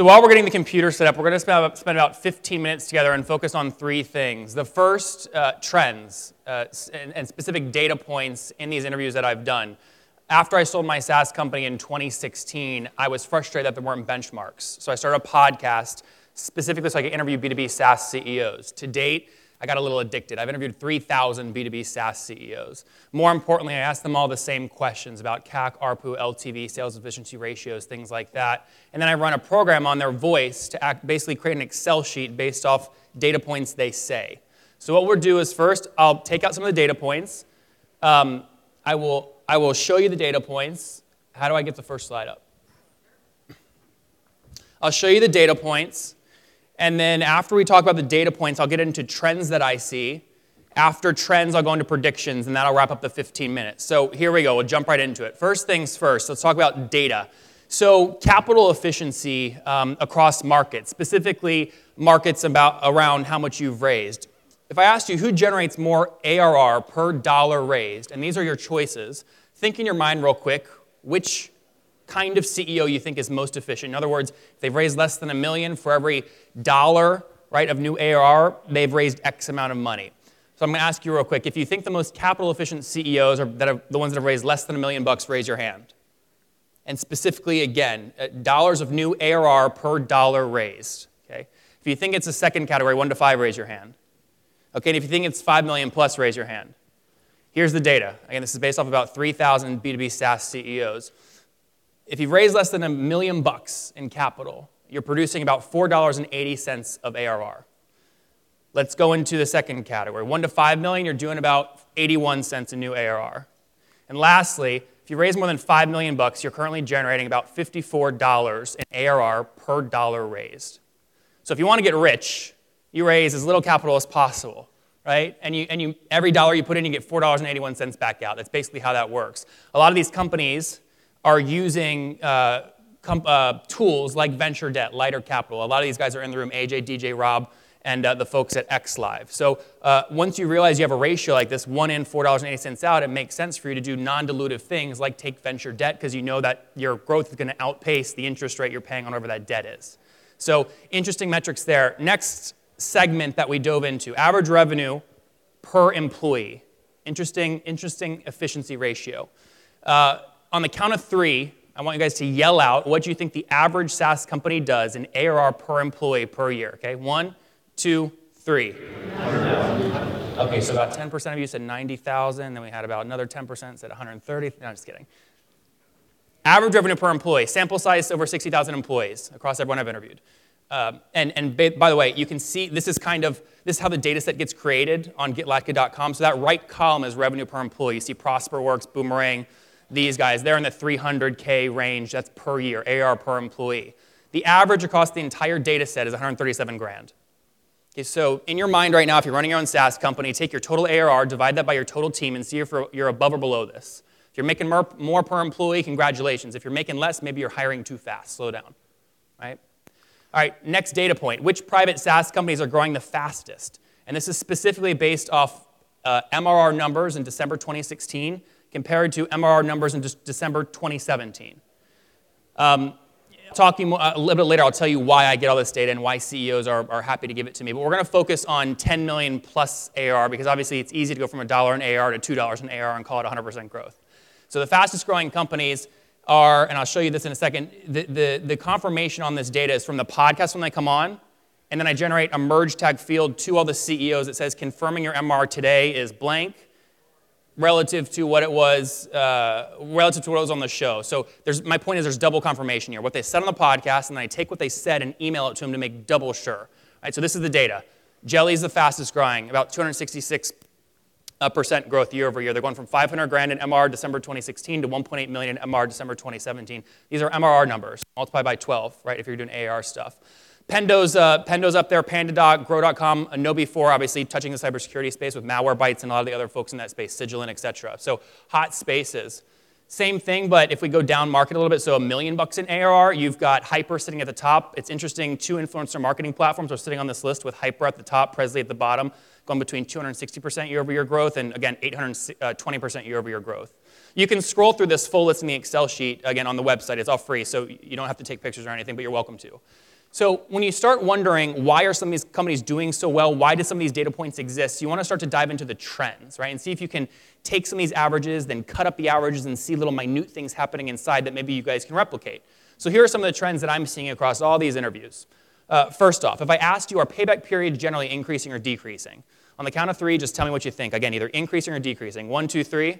So while we're getting the computer set up, we're going to spend, about 15 minutes together and focus on three things. The first, uh, trends uh, and, and specific data points in these interviews that I've done. After I sold my SaaS company in 2016, I was frustrated that there weren't benchmarks. So I started a podcast specifically so I could interview B2B SaaS CEOs. To date, I got a little addicted. I've interviewed 3,000 B2B SaaS CEOs. More importantly, I asked them all the same questions about CAC, ARPU, LTV, sales efficiency ratios, things like that. And then I run a program on their voice to act, basically create an Excel sheet based off data points they say. So what we'll do is first, I'll take out some of the data points. Um, I, will, I will show you the data points. How do I get the first slide up? I'll show you the data points. And then after we talk about the data points, I'll get into trends that I see. After trends, I'll go into predictions, and that'll wrap up the 15 minutes. So here we go. We'll jump right into it. First things first, let's talk about data. So capital efficiency um, across markets, specifically markets about around how much you've raised. If I asked you who generates more ARR per dollar raised, and these are your choices, think in your mind real quick which kind of CEO you think is most efficient. In other words, if they've raised less than a million for every dollar, right, of new ARR, they've raised X amount of money. So I'm going to ask you real quick, if you think the most capital efficient CEOs are that are the ones that have raised less than a million bucks, raise your hand. And specifically, again, uh, dollars of new ARR per dollar raised. Okay? If you think it's a second category, one to five, raise your hand. Okay, and if you think it's five million plus, raise your hand. Here's the data. Again, this is based off about 3,000 B2B SaaS CEOs. If you've raised less than a million bucks in capital, you're producing about $4.80 of ARR. Let's go into the second category. 1 to 5 million, you're doing about 81 cents in new ARR. And lastly, if you raise more than 5 million bucks, you're currently generating about $54 in ARR per dollar raised. So if you want to get rich, you raise as little capital as possible, right? And you and you every dollar you put in, you get $4.81 back out. That's basically how that works. A lot of these companies are using uh, com- uh, tools like venture debt, lighter capital. A lot of these guys are in the room AJ, DJ, Rob, and uh, the folks at XLive. So uh, once you realize you have a ratio like this, one in, $4.80 out, it makes sense for you to do non dilutive things like take venture debt because you know that your growth is going to outpace the interest rate you're paying on whatever that debt is. So interesting metrics there. Next segment that we dove into average revenue per employee. Interesting, interesting efficiency ratio. Uh, on the count of three, I want you guys to yell out what you think the average SaaS company does in ARR per employee per year. Okay, one, two, three. Okay, so about 10% of you said 90,000. Then we had about another 10% said 130. No, I'm just kidding. Average revenue per employee, sample size over 60,000 employees across everyone I've interviewed. Um, and, and by the way, you can see this is kind of this is how the data set gets created on getlatka.com. So that right column is revenue per employee. You see ProsperWorks, Boomerang, these guys, they're in the 300K range. That's per year, AR per employee. The average across the entire data set is 137 grand. Okay, so in your mind right now, if you're running your own SaaS company, take your total ARR, divide that by your total team, and see if you're above or below this. If you're making more, per employee, congratulations. If you're making less, maybe you're hiring too fast. Slow down, right? All right, next data point. Which private SaaS companies are growing the fastest? And this is specifically based off uh, MRR numbers in December 2016 compared to MRR numbers in December 2017. Um, talking a little bit later, I'll tell you why I get all this data and why CEOs are, are happy to give it to me. But we're going to focus on 10 million plus AR because obviously it's easy to go from a dollar in AR to $2 in AR and call it 100% growth. So the fastest growing companies are, and I'll show you this in a second, the, the, the confirmation on this data is from the podcast when they come on. And then I generate a merge tag field to all the CEOs that says confirming your MR today is blank relative to what it was uh, relative to what was on the show. So there's, my point is there's double confirmation here. What they said on the podcast, and then I take what they said and email it to them to make double sure. Right, so this is the data. Jelly is the fastest growing, about 266 uh, percent growth year over year. They're going from 500 grand in MR December 2016 to 1.8 million in MR December 2017. These are MRR numbers, multiplied by 12, right, if you're doing AR stuff. Pendo's, uh, Pendo's up there, PandaDoc, Grow.com, KnowBe4, obviously touching the cybersecurity space with Malwarebytes and a lot of the other folks in that space, Sigilint, et cetera. So hot spaces. Same thing, but if we go down market a little bit, so a million bucks in ARR, you've got Hyper sitting at the top. It's interesting, two influencer marketing platforms are sitting on this list with Hyper at the top, Presley at the bottom, going between 260% year over year growth and again, 820% year over year growth. You can scroll through this full list in the Excel sheet, again, on the website. It's all free, so you don't have to take pictures or anything, but you're welcome to. So when you start wondering why are some of these companies doing so well, why do some of these data points exist, you want to start to dive into the trends, right? And see if you can take some of these averages, then cut up the averages and see little minute things happening inside that maybe you guys can replicate. So here are some of the trends that I'm seeing across all these interviews. Uh, first off, if I asked you, are payback periods generally increasing or decreasing? On the count of three, just tell me what you think. Again, either increasing or decreasing. One, two, three.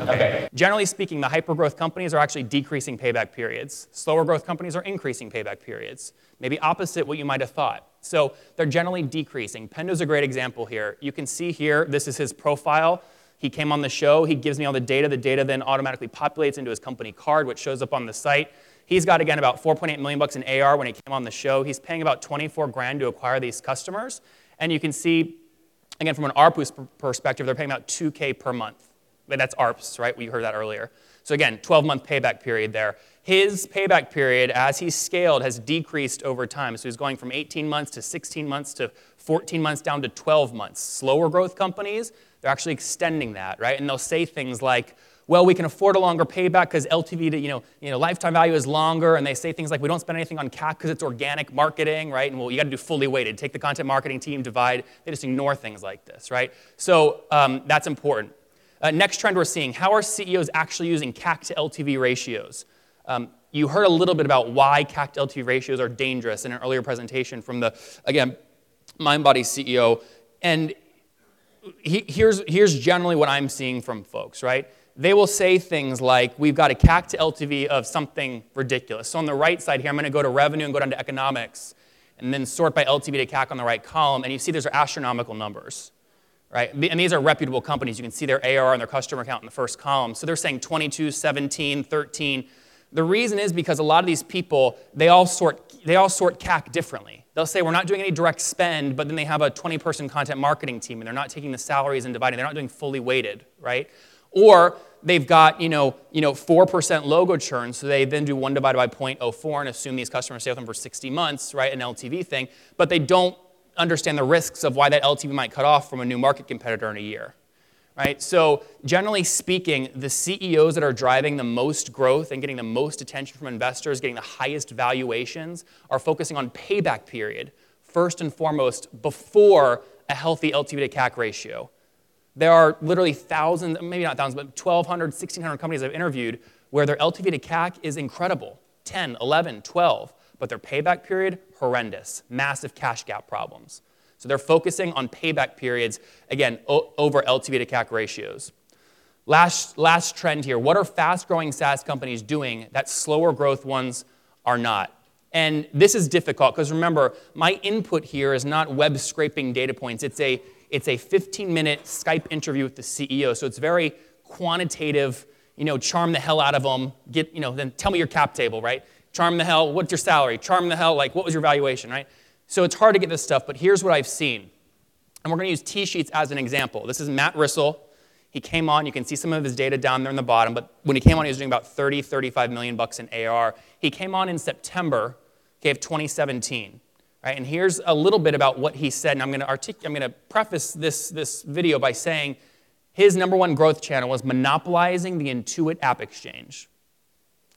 Okay. Generally speaking, the hypergrowth companies are actually decreasing payback periods. Slower growth companies are increasing payback periods. Maybe opposite what you might have thought. So they're generally decreasing. Pendo's a great example here. You can see here, this is his profile. He came on the show. He gives me all the data. The data then automatically populates into his company card, which shows up on the site. He's got, again, about 4.8 million bucks in AR when he came on the show. He's paying about 24 grand to acquire these customers. And you can see, again, from an ARPU perspective, they're paying about 2K per month. That's ARPS, right? We heard that earlier. So again, 12-month payback period there. His payback period, as he's scaled, has decreased over time. So he's going from 18 months to 16 months to 14 months down to 12 months. Slower growth companies, they're actually extending that, right? And they'll say things like, well, we can afford a longer payback because LTV to, you know, you know, lifetime value is longer, and they say things like, we don't spend anything on CAC because it's organic marketing, right? And well, you got to do fully weighted. Take the content marketing team, divide. They just ignore things like this, right? So um, that's important. Uh, next trend we're seeing, how are CEOs actually using CAC to LTV ratios? Um, you heard a little bit about why CAC to LTV ratios are dangerous in an earlier presentation from the, again, MindBody CEO. And he, here's, here's generally what I'm seeing from folks, right? They will say things like, we've got a CAC to LTV of something ridiculous. So on the right side here, I'm going to go to revenue and go down to economics, and then sort by LTV to CAC on the right column, and you see these are astronomical numbers. Right? And these are reputable companies. You can see their AR and their customer count in the first column. So they're saying 22, 17, 13. The reason is because a lot of these people, they all sort, they all sort CAC differently. They'll say, we're not doing any direct spend, but then they have a 20 person content marketing team, and they're not taking the salaries and dividing. They're not doing fully weighted, right? Or they've got, you know, you know, 4% logo churn, so they then do 1 divided by 0.04 and assume these customers stay with them for 60 months, right, an LTV thing, but they don't understand the risks of why that LTV might cut off from a new market competitor in a year. Right? So, generally speaking, the CEOs that are driving the most growth and getting the most attention from investors, getting the highest valuations, are focusing on payback period first and foremost before a healthy LTV to CAC ratio. There are literally thousands, maybe not thousands, but 1,200, 1,600 companies I've interviewed where their LTV to CAC is incredible 10, 11, 12, but their payback period, horrendous, massive cash gap problems. So they're focusing on payback periods, again, o- over LTV to CAC ratios. Last, last trend here what are fast growing SaaS companies doing that slower growth ones are not? And this is difficult because remember, my input here is not web scraping data points. It's a it's a 15 minute Skype interview with the CEO. So it's very quantitative, you know, charm the hell out of them. Get, you know, then tell me your cap table, right? Charm the hell, what's your salary? Charm the hell, like what was your valuation, right? So it's hard to get this stuff, but here's what I've seen. And we're going to use T-Sheets as an example. This is Matt Rissell. He came on, you can see some of his data down there in the bottom, but when he came on, he was doing about 30, 35 million bucks in AR. He came on in September, okay, of 2017. Right? And here's a little bit about what he said. And I'm going to artic- I'm going to preface this, this video by saying his number one growth channel was monopolizing the Intuit app exchange.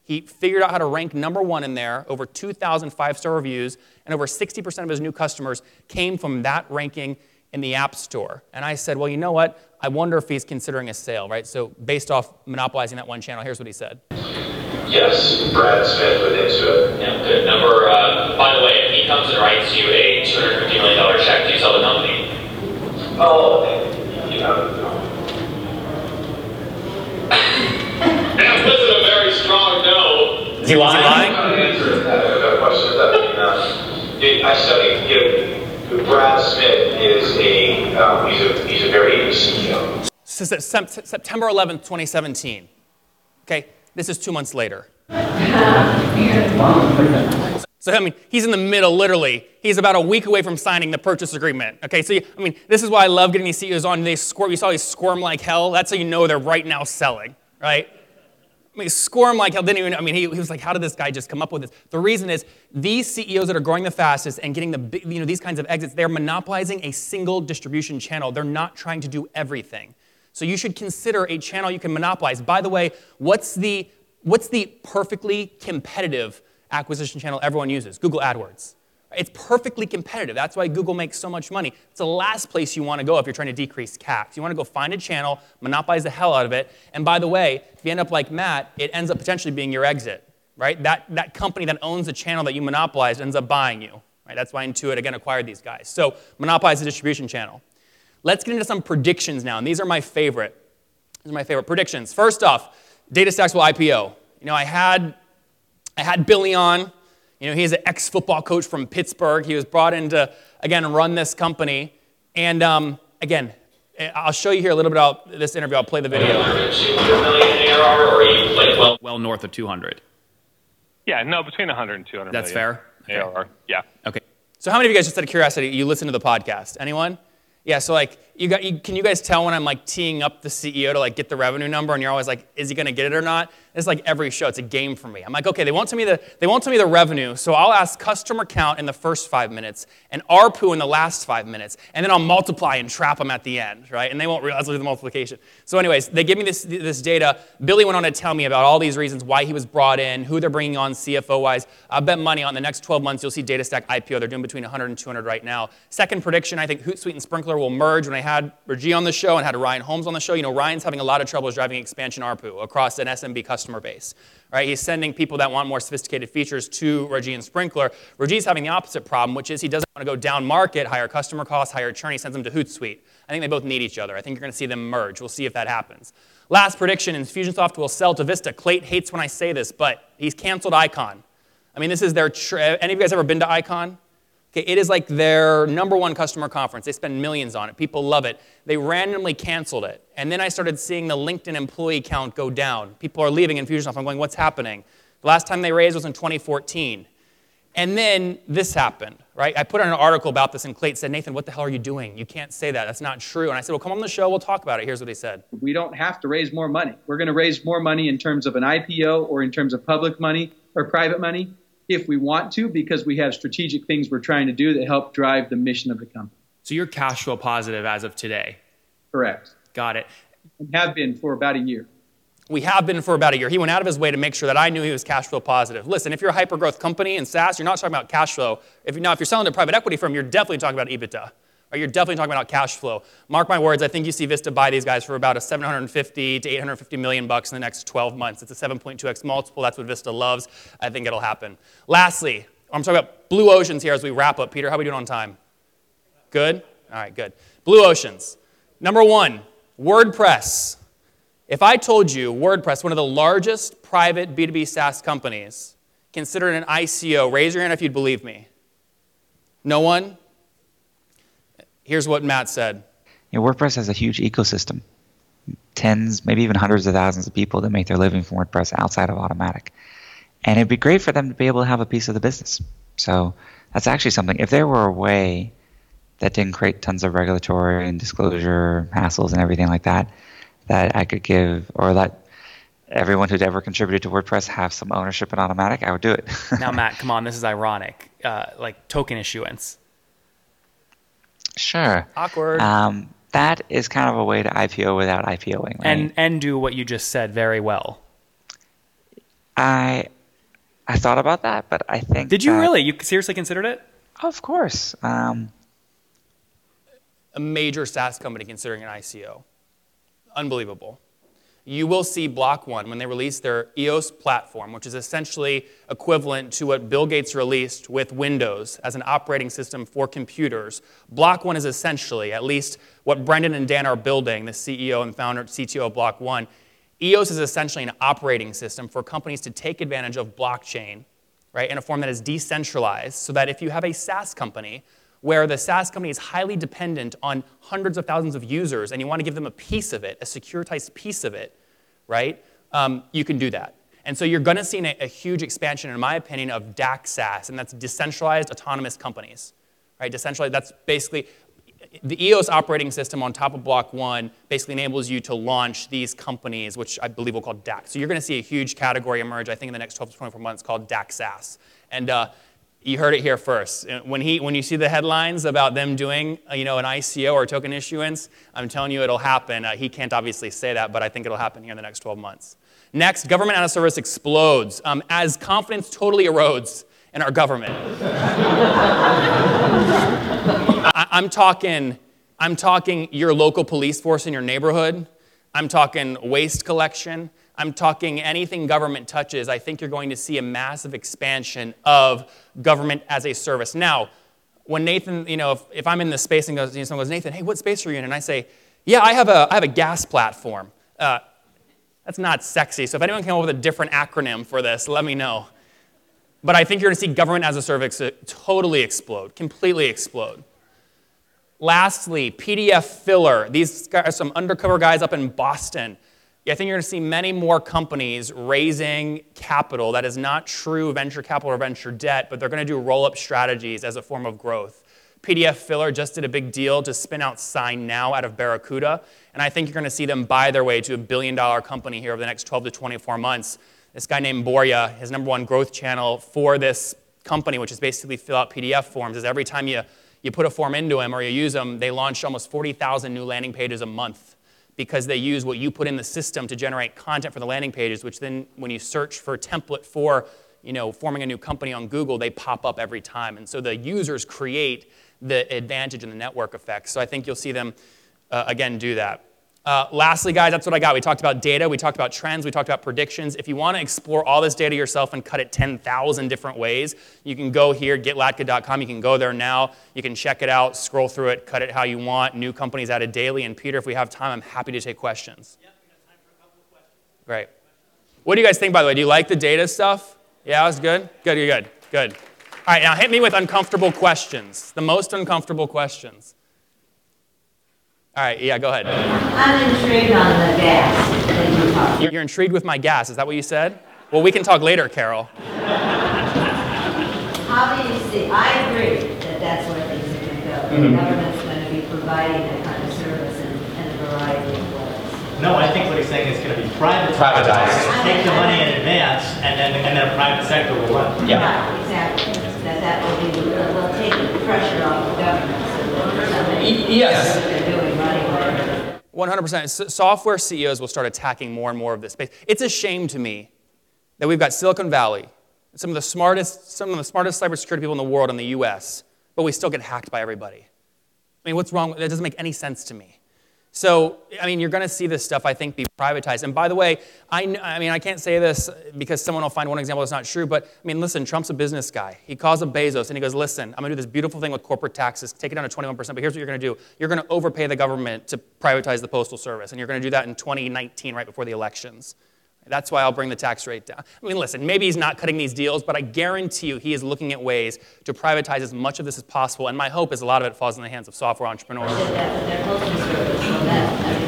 He figured out how to rank number one in there, over 2,000 five star reviews, and over 60% of his new customers came from that ranking in the App Store. And I said, well, you know what? I wonder if he's considering a sale, right? So, based off monopolizing that one channel, here's what he said. Yes, Brad Smith with Intuit. Yeah, good. Number, uh, by the way, if he comes and writes you a $250 million check, do you sell the company? Oh, yeah. that wasn't a very strong no. Is he lying? I'm going to answer that question. That, I studied, you know, Brad Smith is a, um, he's a, he's a very good CEO. September 11th, 2017. Okay, this is two months later. So, I mean, he's in the middle, literally. He's about a week away from signing the purchase agreement. Okay, so, I mean, this is why I love getting these CEOs on. They squirm, you saw these squirm like hell. That's how you know they're right now selling, right? I mean, squirm like hell. Didn't even, I mean, he, he, was like, how did this guy just come up with this? The reason is these CEOs that are growing the fastest and getting the you know, these kinds of exits, they're monopolizing a single distribution channel. They're not trying to do everything. So you should consider a channel you can monopolize. By the way, what's the what's the perfectly competitive acquisition channel everyone uses Google AdWords. It's perfectly competitive. That's why Google makes so much money. It's the last place you want to go if you're trying to decrease CAC. You want to go find a channel, monopolize the hell out of it, and by the way, if you end up like Matt, it ends up potentially being your exit, right? That, that company that owns the channel that you monopolized ends up buying you, right? That's why Intuit, again, acquired these guys. So monopolize the distribution channel. Let's get into some predictions now, and these are my favorite. These are my favorite predictions. First off, DataStax will IPO. You know, I had, I had Billy on, you know, he's an ex football coach from Pittsburgh. He was brought in to, again, run this company. And um, again, I'll show you here a little bit about this interview. I'll play the video. 200 million ARR, or are you like well? Well north of 200. Yeah, no, between 100 and 200 That's million fair? ARR. Yeah. Okay. So how many of you guys, just out of curiosity, you listen to the podcast? Anyone? Yeah, so like, you got, you, can you guys tell when I'm like teeing up the CEO to like get the revenue number, and you're always like, is he to get it or not? It's like every show. It's a game for me. I'm like, okay, they won't tell me the they won't tell me the revenue, so I'll ask customer count in the first five minutes and ARPU in the last five minutes, and then I'll multiply and trap them at the end, right? And they won't realize the multiplication. So, anyways, they give me this this data. Billy went on to tell me about all these reasons why he was brought in, who they're bringing on CFO wise. I bet money on the next 12 months you'll see DataStax IPO. They're doing between 100 and 200 right now. Second prediction, I think Hootsuite and Sprinklr will merge. When I had Ragy on the show and had Ryan Holmes on the show, you know Ryan's having a lot of trouble driving expansion ARPU across an SMB customer base right? He's sending people that want more sophisticated features to Ragy and Sprinklr. Ragy's having the opposite problem, which is he doesn't want to go down market, higher customer costs, higher churn. He sends them to Hootsuite. I think they both need each other. I think you're going to see them merge. We'll see if that happens. Last prediction, Infusionsoft will sell to Vista. Clate hates when I say this, but he's canceled Icon. I mean, this is their, any of you guys ever been to Icon? It is like their number one customer conference. They spend millions on it. People love it. They randomly canceled it. And then I started seeing the LinkedIn employee count go down. People are leaving Infusionsoft. I'm going, what's happening? The last time they raised was in 2014. And then this happened, right? I put out an article about this, and Clayton said, Nathan, what the hell are you doing? You can't say that. That's not true. And I said, well, come on the show. We'll talk about it. Here's what he said. We don't have to raise more money. We're going to raise more money in terms of an IPO or in terms of public money or private money if we want to because we have strategic things we're trying to do that help drive the mission of the company. So you're cash flow positive as of today? Correct. Got it. And have been for about a year. We have been for about a year. He went out of his way to make sure that I knew he was cash flow positive. Listen, if you're a hyper growth company in SaaS, you're not talking about cash flow. If you, now, if you're selling to a private equity firm, you're definitely talking about EBITDA. Or you're definitely talking about cash flow. Mark my words, I think you see Vista buy these guys for about a 750 to 850 million bucks in the next 12 months. It's a 7.2x multiple. That's what Vista loves. I think it'll happen. Lastly, I'm talking about blue oceans here as we wrap up. Peter, how are we doing on time? Good? All right, good. Blue oceans. Number one, WordPress. If I told you WordPress, one of the largest private B2B SaaS companies, considered an ICO, raise your hand if you'd believe me. No one? Here's what Matt said. You know, WordPress has a huge ecosystem, tens, maybe even hundreds of thousands of people that make their living from WordPress outside of Automattic. And it'd be great for them to be able to have a piece of the business. So that's actually something. If there were a way that didn't create tons of regulatory and disclosure hassles and everything like that, that I could give or let everyone who'd ever contributed to WordPress have some ownership in Automattic, I would do it. now, Matt, come on, this is ironic. Uh, like token issuance. Sure. Awkward. Um, that is kind of a way to IPO without IPOing, right? And and do what you just said very well. I I thought about that, but I think. Did you really? You seriously considered it? Of course. Um, a major SaaS company considering an ICO. Unbelievable you will see Block One when they release their EOS platform, which is essentially equivalent to what Bill Gates released with Windows as an operating system for computers. Block One is essentially, at least what Brendan and Dan are building, the CEO and founder, CTO of Block One. EOS is essentially an operating system for companies to take advantage of blockchain, right, in a form that is decentralized, so that if you have a SaaS company where the SaaS company is highly dependent on hundreds of thousands of users and you want to give them a piece of it, a securitized piece of it, right? Um, you can do that. And so you're going to see a, a, huge expansion, in my opinion, of DAC SaaS, and that's decentralized autonomous companies, right? Decentralized, that's basically the EOS operating system on top of Block One basically enables you to launch these companies, which I believe we'll call DAC. So you're going to see a huge category emerge, I think, in the next 12 to 24 months called DAC SaaS. And uh, You heard it here first. When, he, when you see the headlines about them doing, uh, you know, an ICO or token issuance, I'm telling you it'll happen. Uh, he can't obviously say that, but I think it'll happen here in the next 12 months. Next, government out of service explodes um, as confidence totally erodes in our government. I, I'm talking, I'm talking your local police force in your neighborhood. I'm talking waste collection. I'm talking anything government touches. I think you're going to see a massive expansion of government as a service. Now, when Nathan, you know, if, if I'm in this space and goes, you know, someone goes, Nathan, hey, what space are you in? And I say, yeah, I have a, I have a gas platform. Uh, that's not sexy. So if anyone came up with a different acronym for this, let me know. But I think you're going to see government as a service totally explode, completely explode. Lastly, PDF filler. These are some undercover guys up in Boston. I think you're going to see many more companies raising capital that is not true venture capital or venture debt, but they're going to do roll up strategies as a form of growth. PDF Filler just did a big deal to spin out Sign Now out of Barracuda, and I think you're going to see them buy their way to a billion dollar company here over the next 12 to 24 months. This guy named Borya, his number one growth channel for this company, which is basically fill out PDF forms, is every time you, you put a form into him or you use them, they launch almost 40,000 new landing pages a month because they use what you put in the system to generate content for the landing pages, which then when you search for template for you know, forming a new company on Google, they pop up every time. And so the users create the advantage and the network effect. So I think you'll see them, uh, again, do that. Uh, lastly, guys, that's what I got. We talked about data, we talked about trends, we talked about predictions. If you want to explore all this data yourself and cut it 10,000 different ways, you can go here, getlatka.com. You can go there now. You can check it out, scroll through it, cut it how you want. New companies added daily. And Peter, if we have time, I'm happy to take questions. Yep, we got time for a couple of questions. Great. What do you guys think, by the way? Do you like the data stuff? Yeah, it was good? Good, good, good. Good. All right, now hit me with uncomfortable questions, the most uncomfortable questions. All right, yeah, go ahead. I'm intrigued on the gas that you talked You're, you're intrigued with my gas, is that what you said? Well, we can talk later, Carol. How do you see, I agree that that's where things are going to go. Mm-hmm. The government's going to be providing that kind of service in, in a variety of ways. No, I think what he's saying is going to be privatized. Privatized. Take the money in advance, and then and then a private sector will run. Yeah. Right, exactly. That that will be, will take the pressure off the government. So yes. 100%. software CEOs will start attacking more and more of this space. It's a shame to me that we've got Silicon Valley, some of the smartest, some of the smartest cybersecurity people in the world in the US, but we still get hacked by everybody. I mean, what's wrong? That doesn't make any sense to me. So, I mean, you're going to see this stuff, I think, be privatized. And by the way, I, I mean, I can't say this because someone will find one example that's not true, but I mean, listen, Trump's a business guy. He calls up Bezos and he goes, listen, I'm going to do this beautiful thing with corporate taxes, take it down to 21%, but here's what you're going to do. You're going to overpay the government to privatize the postal service, and you're going to do that in 2019, right before the elections. That's why I'll bring the tax rate down. I mean, listen, maybe he's not cutting these deals, but I guarantee you he is looking at ways to privatize as much of this as possible. And my hope is a lot of it falls in the hands of software entrepreneurs.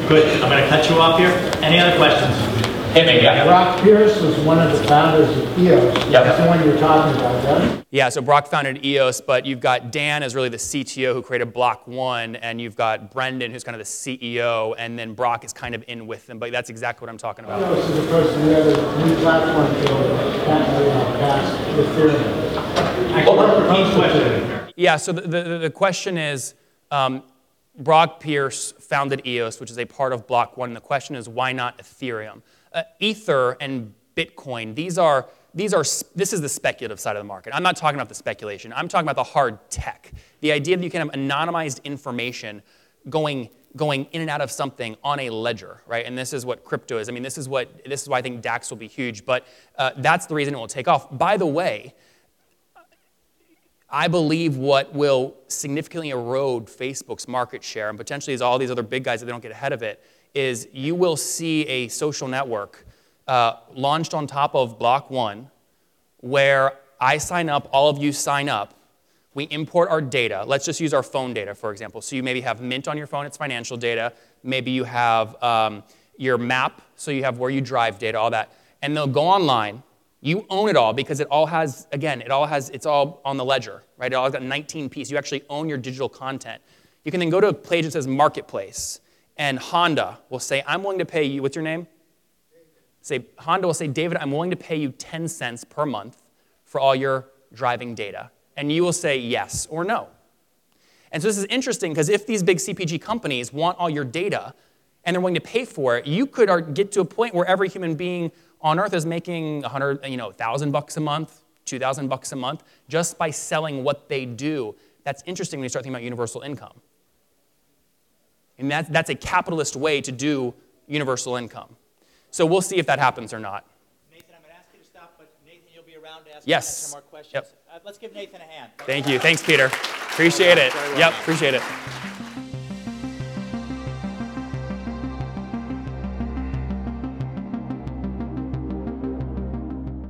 Good. I'm going to cut you off here. Any other questions? Hey. Yeah. Brock Pierce was one of the founders of EOS. Yep. That's the one you're talking about, right? Yeah, so Brock founded EOS, but you've got Dan as really the CTO who created Block One, and you've got Brendan who's kind of the CEO, and then Brock is kind of in with them. But that's exactly what I'm talking about. EOS is the person who had a new platform to pass Ethereum. Yeah, so the, the, the question is, um, Brock Pierce founded EOS, which is a part of Block One. And the question is, why not Ethereum? Uh, Ether and Bitcoin, these are, these are, this is the speculative side of the market. I'm not talking about the speculation. I'm talking about the hard tech. The idea that you can have anonymized information going, going in and out of something on a ledger, right? And this is what crypto is. I mean, this is, what, this is why I think DAX will be huge, but uh, that's the reason it will take off. By the way, I believe what will significantly erode Facebook's market share and potentially is all these other big guys if they don't get ahead of it is you will see a social network uh, launched on top of Block One where I sign up, all of you sign up. We import our data. Let's just use our phone data, for example. So you maybe have Mint on your phone, it's financial data. Maybe you have um, your map, so you have where you drive data, all that. And they'll go online. You own it all because it all has, again, it all has, it's all on the ledger, right? It all got 19 pieces. You actually own your digital content. You can then go to a page that says Marketplace and Honda will say, I'm willing to pay you, what's your name? Say, Honda will say, David, I'm willing to pay you 10 cents per month for all your driving data. And you will say yes or no. And so this is interesting because if these big CPG companies want all your data and they're willing to pay for it, you could get to a point where every human being on earth is making 100, you know, 1,000 bucks a month, 2,000 bucks a month just by selling what they do. That's interesting when you start thinking about universal income. And that, that's a capitalist way to do universal income. So we'll see if that happens or not. Nathan, I'm going to ask you to stop, but Nathan, you'll be around to ask Yes. answer more questions. Yep. Uh, let's give Nathan a hand. Thank you. Thanks, Peter. Appreciate it. Yep, appreciate it.